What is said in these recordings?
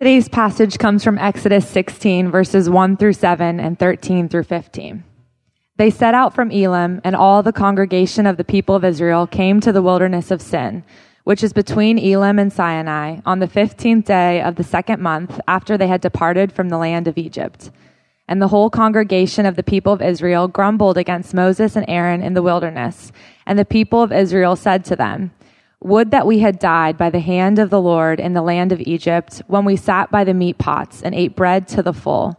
Today's passage comes from Exodus 16, verses 1 through 7 and 13 through 15. They set out from Elim, and all the congregation of the people of Israel came to the wilderness of Sin, which is between Elim and Sinai, on the fifteenth day of the second month after they had departed from the land of Egypt. And the whole congregation of the people of Israel grumbled against Moses and Aaron in the wilderness. And the people of Israel said to them, Would that we had died by the hand of the Lord in the land of Egypt, when we sat by the meat pots and ate bread to the full.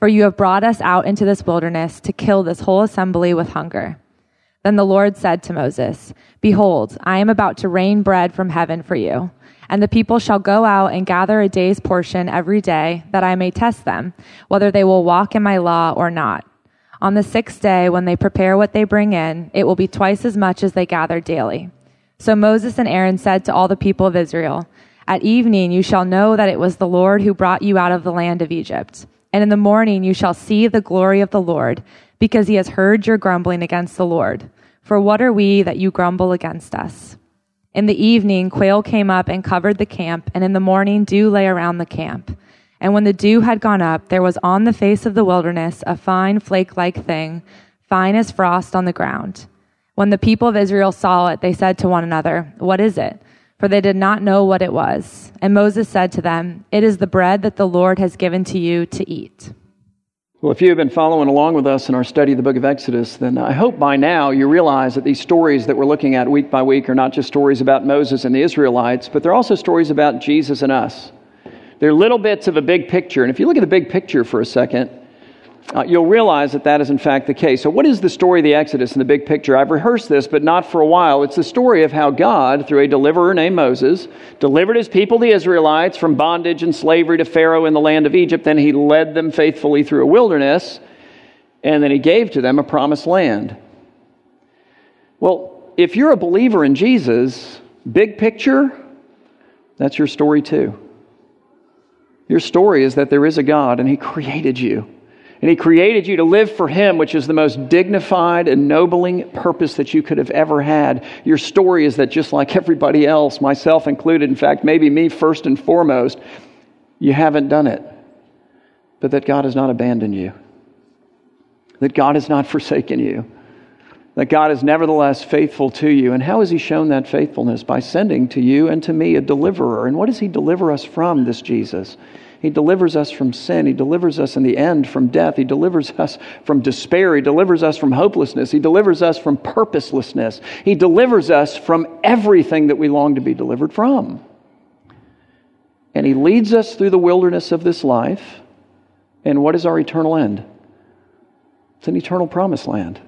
For you have brought us out into this wilderness to kill this whole assembly with hunger. Then the Lord said to Moses, Behold, I am about to rain bread from heaven for you. And the people shall go out and gather a day's portion every day, that I may test them, whether they will walk in my law or not. On the sixth day, when they prepare what they bring in, it will be twice as much as they gather daily. So Moses and Aaron said to all the people of Israel, At evening you shall know that it was the Lord who brought you out of the land of Egypt. And in the morning you shall see the glory of the Lord, because he has heard your grumbling against the Lord. For what are we that you grumble against us? In the evening, quail came up and covered the camp, and in the morning, dew lay around the camp. And when the dew had gone up, there was on the face of the wilderness a fine flake like thing, fine as frost on the ground. When the people of Israel saw it, they said to one another, What is it? For they did not know what it was. And Moses said to them, It is the bread that the Lord has given to you to eat. Well, if you have been following along with us in our study of the book of Exodus, then I hope by now you realize that these stories that we're looking at week by week are not just stories about Moses and the Israelites, but they're also stories about Jesus and us. They're little bits of a big picture. And if you look at the big picture for a second, uh, you'll realize that that is in fact the case. So, what is the story of the Exodus in the big picture? I've rehearsed this, but not for a while. It's the story of how God, through a deliverer named Moses, delivered his people, the Israelites, from bondage and slavery to Pharaoh in the land of Egypt. Then he led them faithfully through a wilderness, and then he gave to them a promised land. Well, if you're a believer in Jesus, big picture, that's your story too. Your story is that there is a God and he created you. And He created you to live for Him, which is the most dignified, ennobling purpose that you could have ever had. Your story is that just like everybody else, myself included, in fact, maybe me first and foremost, you haven't done it. But that God has not abandoned you, that God has not forsaken you, that God is nevertheless faithful to you. And how has He shown that faithfulness? By sending to you and to me a deliverer. And what does He deliver us from, this Jesus? He delivers us from sin. He delivers us in the end from death. He delivers us from despair. He delivers us from hopelessness. He delivers us from purposelessness. He delivers us from everything that we long to be delivered from. And He leads us through the wilderness of this life. And what is our eternal end? It's an eternal promised land.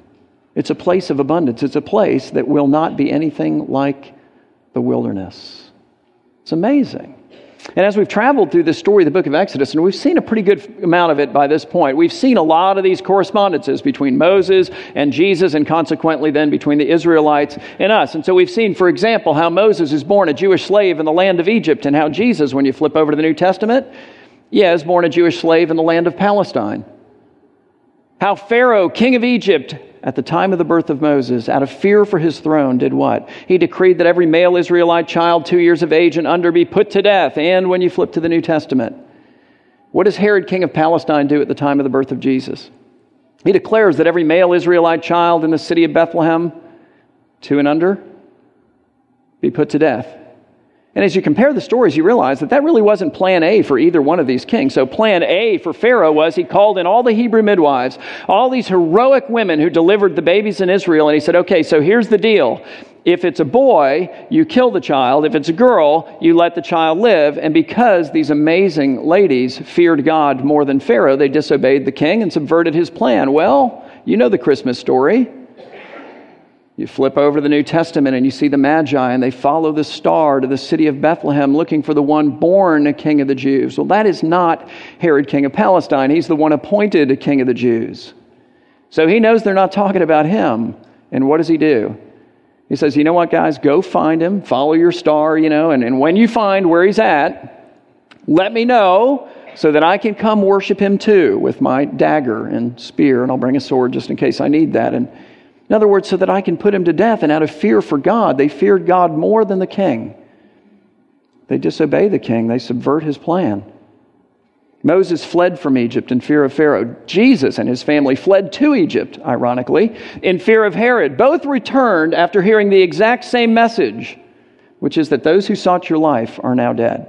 It's a place of abundance. It's a place that will not be anything like the wilderness. It's amazing. And as we've traveled through this story the book of Exodus, and we've seen a pretty good amount of it by this point, we've seen a lot of these correspondences between Moses and Jesus, and consequently then between the Israelites and us. And so we've seen, for example, how Moses is born a Jewish slave in the land of Egypt, and how Jesus, when you flip over to the New Testament, yeah, is born a Jewish slave in the land of Palestine. How Pharaoh, king of Egypt, at the time of the birth of Moses, out of fear for his throne, did what? He decreed that every male Israelite child two years of age and under be put to death. And when you flip to the New Testament, what does Herod, king of Palestine, do at the time of the birth of Jesus? He declares that every male Israelite child in the city of Bethlehem, two and under, be put to death. And as you compare the stories, you realize that that really wasn't plan A for either one of these kings. So, plan A for Pharaoh was he called in all the Hebrew midwives, all these heroic women who delivered the babies in Israel, and he said, okay, so here's the deal. If it's a boy, you kill the child. If it's a girl, you let the child live. And because these amazing ladies feared God more than Pharaoh, they disobeyed the king and subverted his plan. Well, you know the Christmas story. You flip over the New Testament and you see the Magi, and they follow the star to the city of Bethlehem looking for the one born a king of the Jews. Well, that is not Herod, king of Palestine. He's the one appointed a king of the Jews. So he knows they're not talking about him. And what does he do? He says, You know what, guys? Go find him, follow your star, you know, and, and when you find where he's at, let me know so that I can come worship him too with my dagger and spear, and I'll bring a sword just in case I need that. And in other words, so that I can put him to death. And out of fear for God, they feared God more than the king. They disobey the king, they subvert his plan. Moses fled from Egypt in fear of Pharaoh. Jesus and his family fled to Egypt, ironically, in fear of Herod. Both returned after hearing the exact same message, which is that those who sought your life are now dead.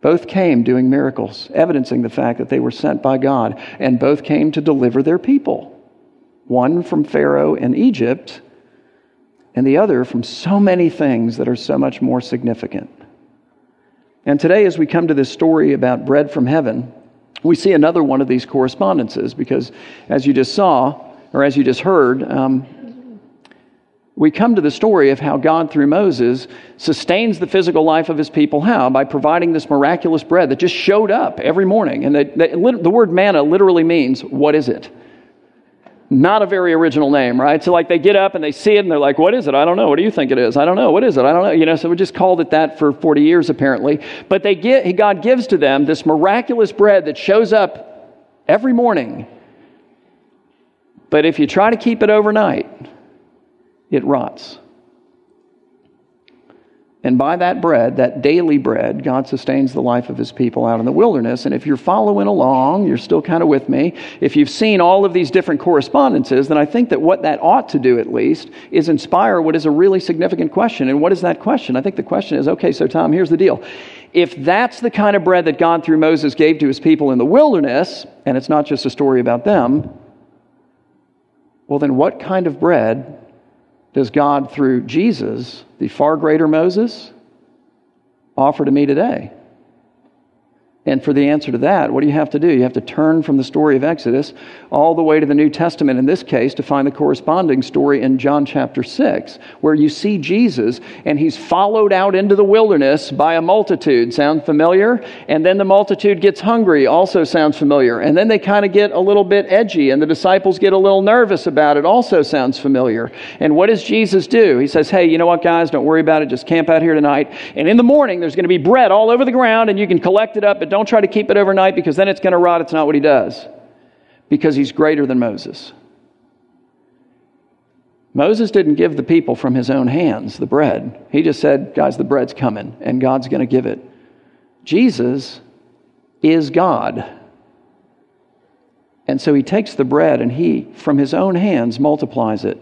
Both came doing miracles, evidencing the fact that they were sent by God, and both came to deliver their people. One from Pharaoh in Egypt, and the other from so many things that are so much more significant. And today, as we come to this story about bread from heaven, we see another one of these correspondences because, as you just saw, or as you just heard, um, we come to the story of how God, through Moses, sustains the physical life of his people. How? By providing this miraculous bread that just showed up every morning. And the, the word manna literally means, what is it? Not a very original name, right? So, like, they get up and they see it and they're like, What is it? I don't know. What do you think it is? I don't know. What is it? I don't know. You know, so we just called it that for 40 years, apparently. But they get, God gives to them this miraculous bread that shows up every morning. But if you try to keep it overnight, it rots. And by that bread, that daily bread, God sustains the life of his people out in the wilderness. And if you're following along, you're still kind of with me. If you've seen all of these different correspondences, then I think that what that ought to do, at least, is inspire what is a really significant question. And what is that question? I think the question is okay, so Tom, here's the deal. If that's the kind of bread that God through Moses gave to his people in the wilderness, and it's not just a story about them, well, then what kind of bread does God, through Jesus, the far greater Moses, offer to me today? And for the answer to that, what do you have to do? You have to turn from the story of Exodus all the way to the New Testament, in this case, to find the corresponding story in John chapter 6, where you see Jesus and he's followed out into the wilderness by a multitude. Sound familiar? And then the multitude gets hungry, also sounds familiar. And then they kind of get a little bit edgy, and the disciples get a little nervous about it, also sounds familiar. And what does Jesus do? He says, Hey, you know what, guys? Don't worry about it. Just camp out here tonight. And in the morning, there's going to be bread all over the ground, and you can collect it up, but don't try to keep it overnight because then it's going to rot. It's not what he does. Because he's greater than Moses. Moses didn't give the people from his own hands the bread. He just said, guys, the bread's coming and God's going to give it. Jesus is God. And so he takes the bread and he, from his own hands, multiplies it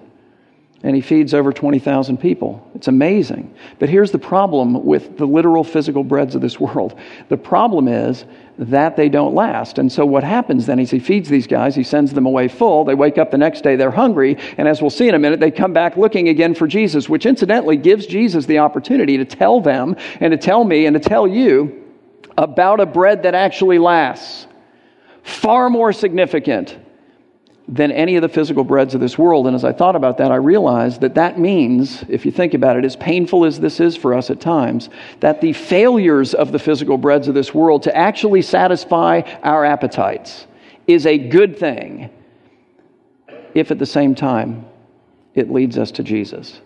and he feeds over 20,000 people. It's amazing. But here's the problem with the literal physical breads of this world the problem is that they don't last. And so what happens then is he feeds these guys, he sends them away full. They wake up the next day, they're hungry. And as we'll see in a minute, they come back looking again for Jesus, which incidentally gives Jesus the opportunity to tell them and to tell me and to tell you about a bread that actually lasts. Far more significant than any of the physical breads of this world. And as I thought about that, I realized that that means, if you think about it, as painful as this is for us at times, that the failures of the physical breads of this world to actually satisfy our appetites is a good thing if at the same time it leads us to Jesus.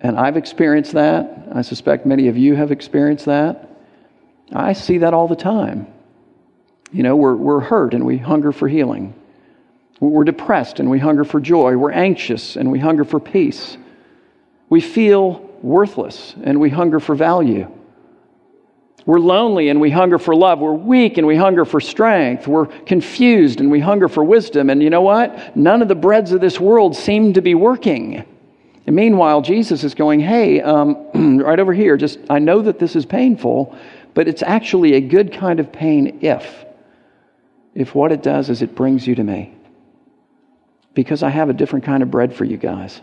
And I've experienced that. I suspect many of you have experienced that. I see that all the time. You know, we're, we're hurt and we hunger for healing. We're depressed and we hunger for joy. We're anxious and we hunger for peace. We feel worthless and we hunger for value. We're lonely and we hunger for love. We're weak and we hunger for strength. We're confused and we hunger for wisdom. And you know what? None of the breads of this world seem to be working. And meanwhile, Jesus is going, hey, um, right over here, just, I know that this is painful, but it's actually a good kind of pain if, if what it does is it brings you to me because I have a different kind of bread for you guys.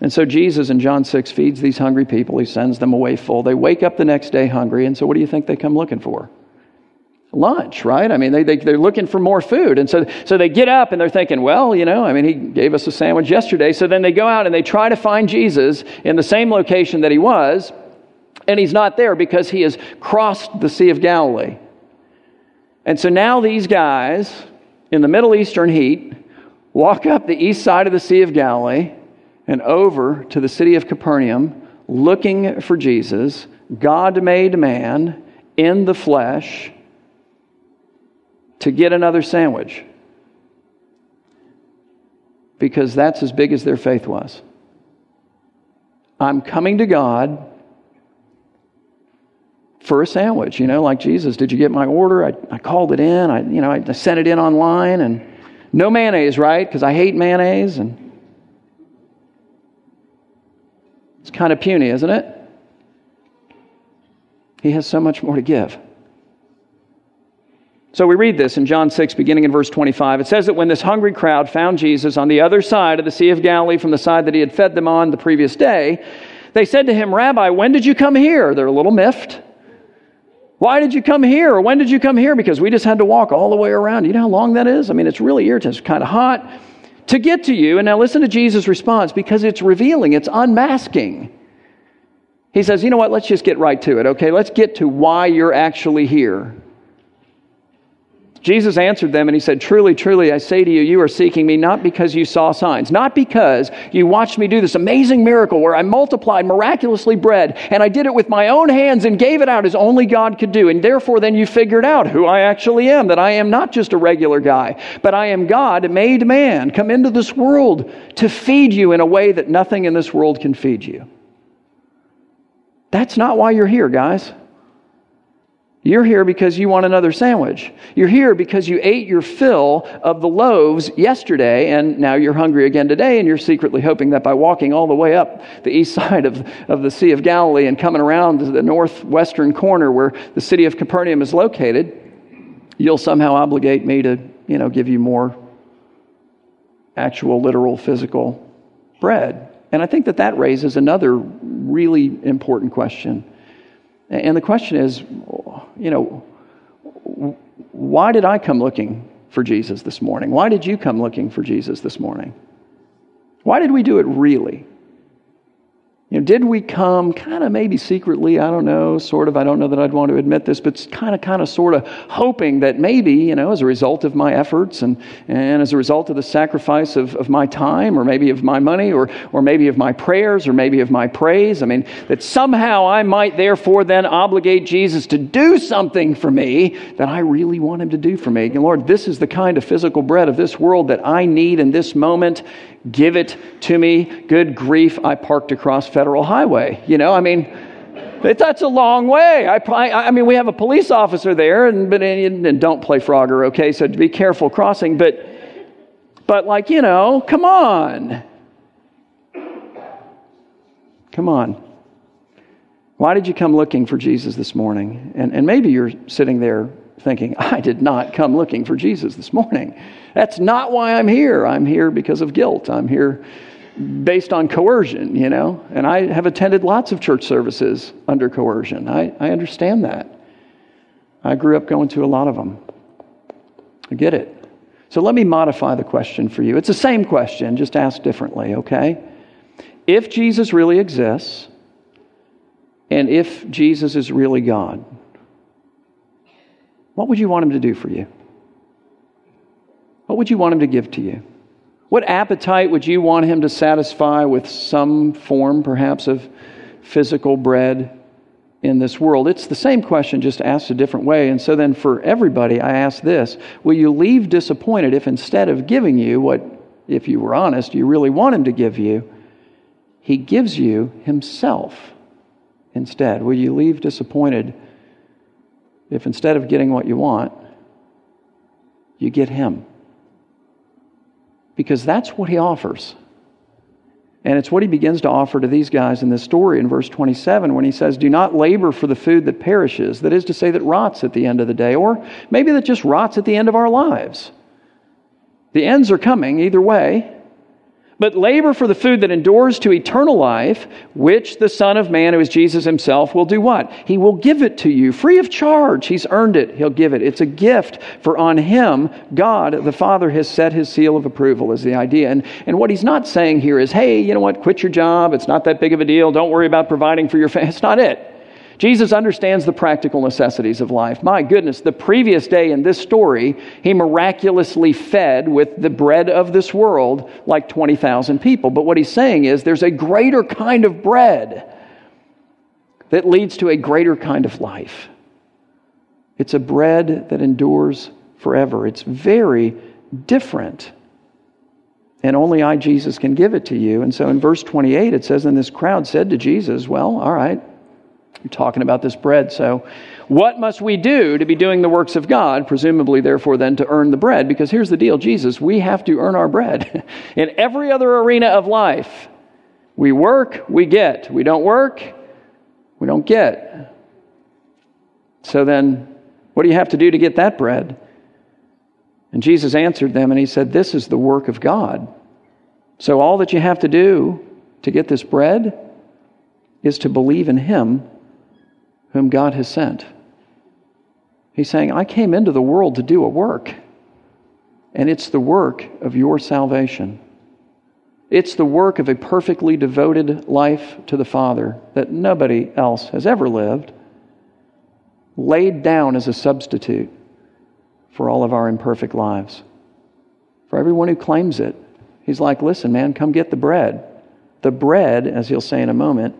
And so Jesus in John 6 feeds these hungry people. He sends them away full. They wake up the next day hungry. And so what do you think they come looking for? Lunch, right? I mean, they, they, they're looking for more food. And so, so they get up and they're thinking, well, you know, I mean, he gave us a sandwich yesterday. So then they go out and they try to find Jesus in the same location that he was. And he's not there because he has crossed the Sea of Galilee. And so now these guys, in the Middle Eastern heat, walk up the east side of the Sea of Galilee and over to the city of Capernaum looking for Jesus, God made man in the flesh, to get another sandwich. Because that's as big as their faith was. I'm coming to God for a sandwich, you know, like Jesus, did you get my order? I, I called it in, I, you know, I sent it in online and no mayonnaise, right? Because I hate mayonnaise and it's kind of puny, isn't it? He has so much more to give. So we read this in John 6, beginning in verse 25. It says that when this hungry crowd found Jesus on the other side of the Sea of Galilee from the side that he had fed them on the previous day, they said to him, Rabbi, when did you come here? They're a little miffed. Why did you come here? Or when did you come here? Because we just had to walk all the way around. You know how long that is? I mean, it's really irritating. It's kind of hot to get to you. And now listen to Jesus' response because it's revealing, it's unmasking. He says, You know what? Let's just get right to it, okay? Let's get to why you're actually here. Jesus answered them and he said, Truly, truly, I say to you, you are seeking me not because you saw signs, not because you watched me do this amazing miracle where I multiplied miraculously bread and I did it with my own hands and gave it out as only God could do. And therefore, then you figured out who I actually am, that I am not just a regular guy, but I am God made man, come into this world to feed you in a way that nothing in this world can feed you. That's not why you're here, guys. You're here because you want another sandwich. You're here because you ate your fill of the loaves yesterday, and now you're hungry again today, and you're secretly hoping that by walking all the way up the east side of, of the Sea of Galilee and coming around to the northwestern corner where the city of Capernaum is located, you'll somehow obligate me to, you know, give you more actual, literal, physical bread. And I think that that raises another really important question and the question is, you know, why did I come looking for Jesus this morning? Why did you come looking for Jesus this morning? Why did we do it really? You know, did we come kind of maybe secretly, I don't know, sort of, I don't know that I'd want to admit this, but kind of, kind of, sort of hoping that maybe, you know, as a result of my efforts and, and as a result of the sacrifice of, of my time or maybe of my money or, or maybe of my prayers or maybe of my praise, I mean, that somehow I might therefore then obligate Jesus to do something for me that I really want him to do for me. And Lord, this is the kind of physical bread of this world that I need in this moment. Give it to me. Good grief, I parked across Federal Highway. You know, I mean, that's a long way. I, I, mean, we have a police officer there, and, but, and don't play Frogger, okay? So be careful crossing. But, but like, you know, come on. Come on. Why did you come looking for Jesus this morning? And, and maybe you're sitting there thinking, I did not come looking for Jesus this morning. That's not why I'm here. I'm here because of guilt. I'm here based on coercion, you know. And I have attended lots of church services under coercion. I, I understand that. I grew up going to a lot of them. I get it. So let me modify the question for you. It's the same question, just asked differently, okay? If Jesus really exists, and if Jesus is really God, what would you want him to do for you? What would you want him to give to you? What appetite would you want him to satisfy with some form, perhaps, of physical bread in this world? It's the same question, just asked a different way. And so then for everybody, I ask this Will you leave disappointed if instead of giving you what, if you were honest, you really want him to give you, he gives you himself instead? Will you leave disappointed if instead of getting what you want, you get Him. Because that's what He offers. And it's what He begins to offer to these guys in this story in verse 27 when He says, Do not labor for the food that perishes, that is to say, that rots at the end of the day, or maybe that just rots at the end of our lives. The ends are coming either way. But labor for the food that endures to eternal life, which the Son of Man, who is Jesus himself, will do what? He will give it to you free of charge. He's earned it. He'll give it. It's a gift, for on him, God, the Father, has set his seal of approval, is the idea. And, and what he's not saying here is, hey, you know what? Quit your job. It's not that big of a deal. Don't worry about providing for your family. It's not it. Jesus understands the practical necessities of life. My goodness, the previous day in this story, he miraculously fed with the bread of this world like 20,000 people. But what he's saying is there's a greater kind of bread that leads to a greater kind of life. It's a bread that endures forever. It's very different. And only I, Jesus, can give it to you. And so in verse 28, it says, And this crowd said to Jesus, Well, all right. You're talking about this bread. So, what must we do to be doing the works of God? Presumably, therefore, then to earn the bread. Because here's the deal Jesus, we have to earn our bread. In every other arena of life, we work, we get. We don't work, we don't get. So then, what do you have to do to get that bread? And Jesus answered them and he said, This is the work of God. So all that you have to do to get this bread is to believe in him whom God has sent. He's saying, I came into the world to do a work, and it's the work of your salvation. It's the work of a perfectly devoted life to the Father that nobody else has ever lived, laid down as a substitute for all of our imperfect lives. For everyone who claims it, he's like, listen, man, come get the bread. The bread, as he'll say in a moment,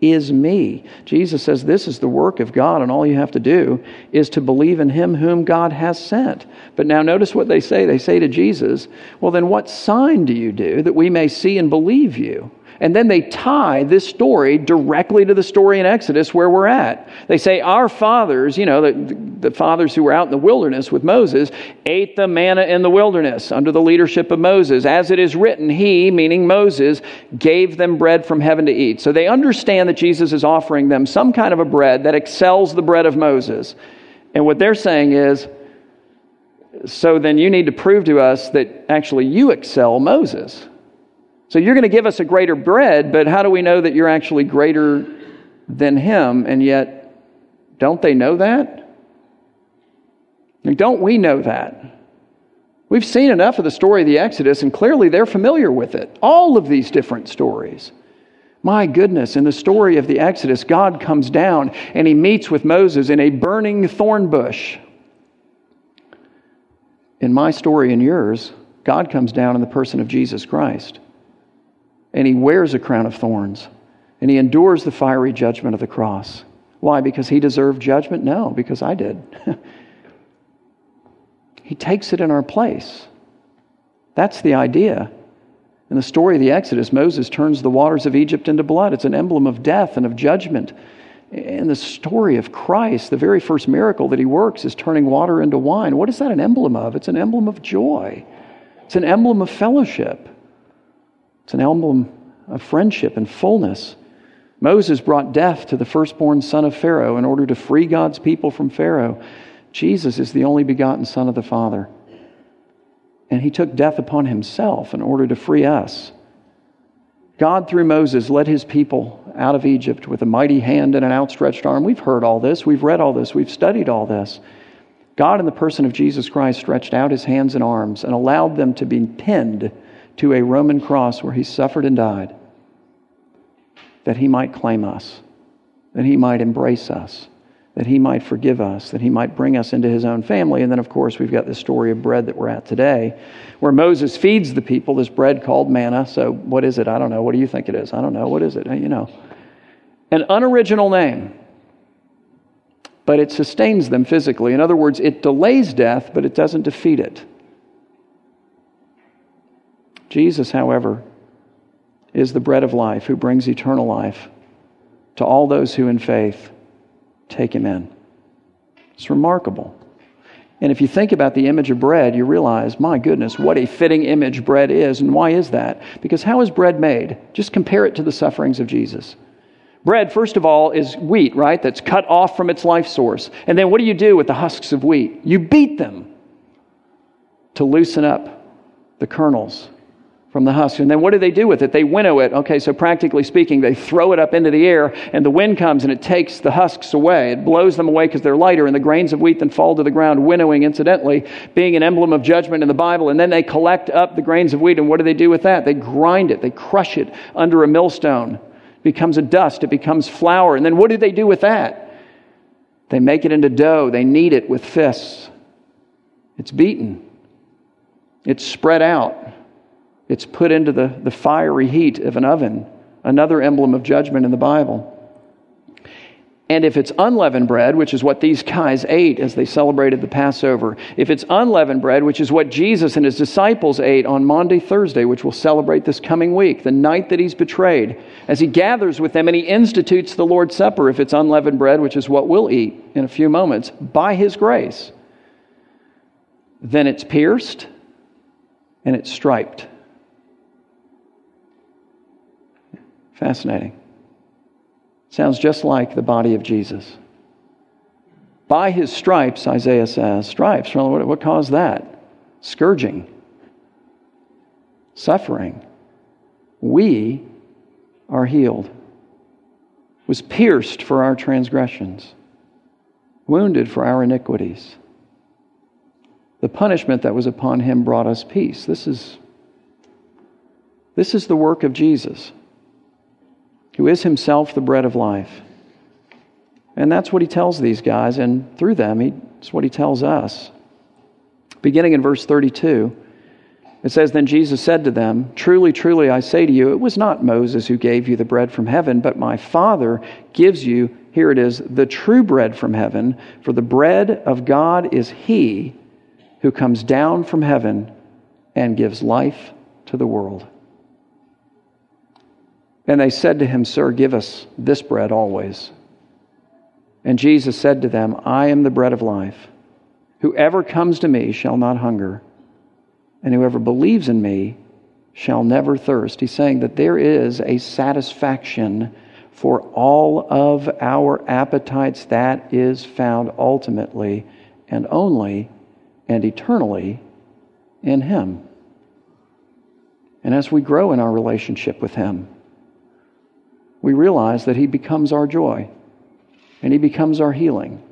is me. Jesus says this is the work of God, and all you have to do is to believe in him whom God has sent. But now notice what they say. They say to Jesus, Well, then what sign do you do that we may see and believe you? And then they tie this story directly to the story in Exodus where we're at. They say, Our fathers, you know, the, the fathers who were out in the wilderness with Moses, ate the manna in the wilderness under the leadership of Moses. As it is written, He, meaning Moses, gave them bread from heaven to eat. So they understand that Jesus is offering them some kind of a bread that excels the bread of Moses. And what they're saying is, so then you need to prove to us that actually you excel Moses. So you're going to give us a greater bread, but how do we know that you're actually greater than him? And yet, don't they know that? don't we know that? We've seen enough of the story of the Exodus, and clearly they're familiar with it. All of these different stories. My goodness, in the story of the Exodus, God comes down and he meets with Moses in a burning thorn bush. In my story and yours, God comes down in the person of Jesus Christ and he wears a crown of thorns and he endures the fiery judgment of the cross. Why? Because he deserved judgment? No, because I did. he takes it in our place. That's the idea. In the story of the Exodus, Moses turns the waters of Egypt into blood. It's an emblem of death and of judgment. In the story of Christ, the very first miracle that he works is turning water into wine. What is that an emblem of? It's an emblem of joy, it's an emblem of fellowship. It's an emblem of friendship and fullness. Moses brought death to the firstborn son of Pharaoh in order to free God's people from Pharaoh. Jesus is the only begotten Son of the Father. And he took death upon himself in order to free us. God, through Moses, led his people out of Egypt with a mighty hand and an outstretched arm. We've heard all this, we've read all this, we've studied all this. God, in the person of Jesus Christ, stretched out his hands and arms and allowed them to be pinned to a Roman cross where he suffered and died, that he might claim us, that he might embrace us, that he might forgive us, that he might bring us into his own family. And then, of course, we've got the story of bread that we're at today, where Moses feeds the people this bread called manna. So, what is it? I don't know. What do you think it is? I don't know. What is it? You know. An unoriginal name but it sustains them physically. In other words, it delays death, but it doesn't defeat it. Jesus, however, is the bread of life who brings eternal life to all those who in faith take him in. It's remarkable. And if you think about the image of bread, you realize, my goodness, what a fitting image bread is. And why is that? Because how is bread made? Just compare it to the sufferings of Jesus. Bread, first of all, is wheat, right? That's cut off from its life source. And then what do you do with the husks of wheat? You beat them to loosen up the kernels from the husk. And then what do they do with it? They winnow it. Okay, so practically speaking, they throw it up into the air, and the wind comes and it takes the husks away. It blows them away because they're lighter, and the grains of wheat then fall to the ground, winnowing, incidentally, being an emblem of judgment in the Bible. And then they collect up the grains of wheat, and what do they do with that? They grind it, they crush it under a millstone. It becomes a dust, it becomes flour. And then what do they do with that? They make it into dough, they knead it with fists. It's beaten, it's spread out. It's put into the, the fiery heat of an oven, another emblem of judgment in the Bible. And if it's unleavened bread, which is what these guys ate as they celebrated the Passover, if it's unleavened bread, which is what Jesus and his disciples ate on Maundy, Thursday, which we'll celebrate this coming week, the night that he's betrayed, as he gathers with them and he institutes the Lord's Supper, if it's unleavened bread, which is what we'll eat in a few moments, by his grace, then it's pierced and it's striped. Fascinating. Sounds just like the body of Jesus. By his stripes, Isaiah says, stripes. What, what caused that? Scourging, suffering. We are healed. Was pierced for our transgressions, wounded for our iniquities. The punishment that was upon him brought us peace. This is, this is the work of Jesus who is himself the bread of life. And that's what he tells these guys, and through them, he, it's what he tells us. Beginning in verse 32, it says, Then Jesus said to them, Truly, truly, I say to you, it was not Moses who gave you the bread from heaven, but my Father gives you, here it is, the true bread from heaven. For the bread of God is he who comes down from heaven and gives life to the world. And they said to him, Sir, give us this bread always. And Jesus said to them, I am the bread of life. Whoever comes to me shall not hunger, and whoever believes in me shall never thirst. He's saying that there is a satisfaction for all of our appetites that is found ultimately and only and eternally in Him. And as we grow in our relationship with Him, we realize that He becomes our joy, and He becomes our healing,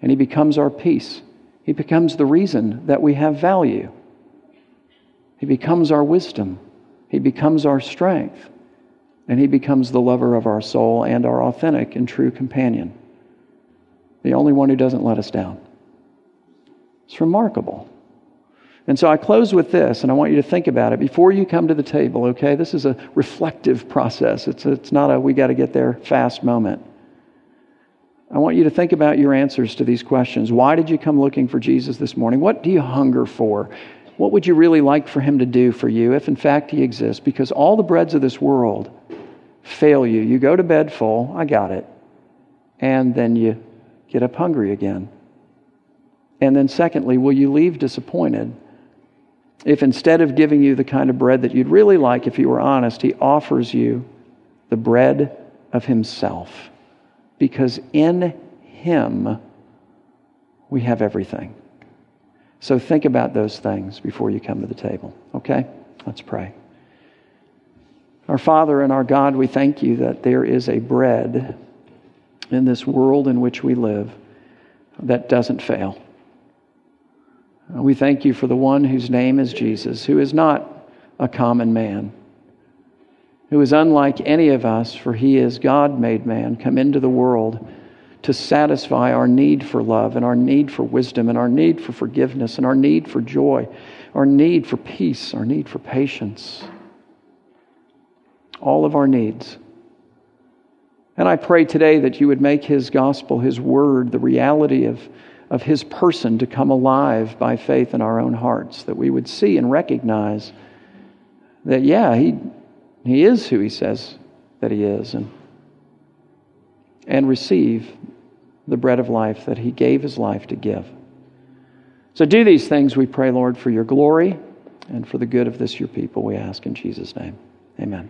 and He becomes our peace. He becomes the reason that we have value. He becomes our wisdom. He becomes our strength. And He becomes the lover of our soul and our authentic and true companion. The only one who doesn't let us down. It's remarkable. And so I close with this, and I want you to think about it before you come to the table, okay? This is a reflective process. It's, it's not a we got to get there fast moment. I want you to think about your answers to these questions. Why did you come looking for Jesus this morning? What do you hunger for? What would you really like for him to do for you if, in fact, he exists? Because all the breads of this world fail you. You go to bed full, I got it, and then you get up hungry again. And then, secondly, will you leave disappointed if instead of giving you the kind of bread that you'd really like if you were honest, he offers you the bread of himself. Because in him we have everything. So think about those things before you come to the table, okay? Let's pray. Our Father and our God, we thank you that there is a bread in this world in which we live that doesn't fail. Uh, we thank you for the one whose name is Jesus, who is not a common man, who is unlike any of us, for he is God made man, come into the world to satisfy our need for love and our need for wisdom and our need for forgiveness and our need for joy, our need for peace, our need for patience. All of our needs. And I pray today that you would make his gospel, his word, the reality of of his person to come alive by faith in our own hearts, that we would see and recognize that, yeah, he, he is who he says that he is, and, and receive the bread of life that he gave his life to give. So do these things, we pray, Lord, for your glory and for the good of this, your people, we ask in Jesus' name. Amen.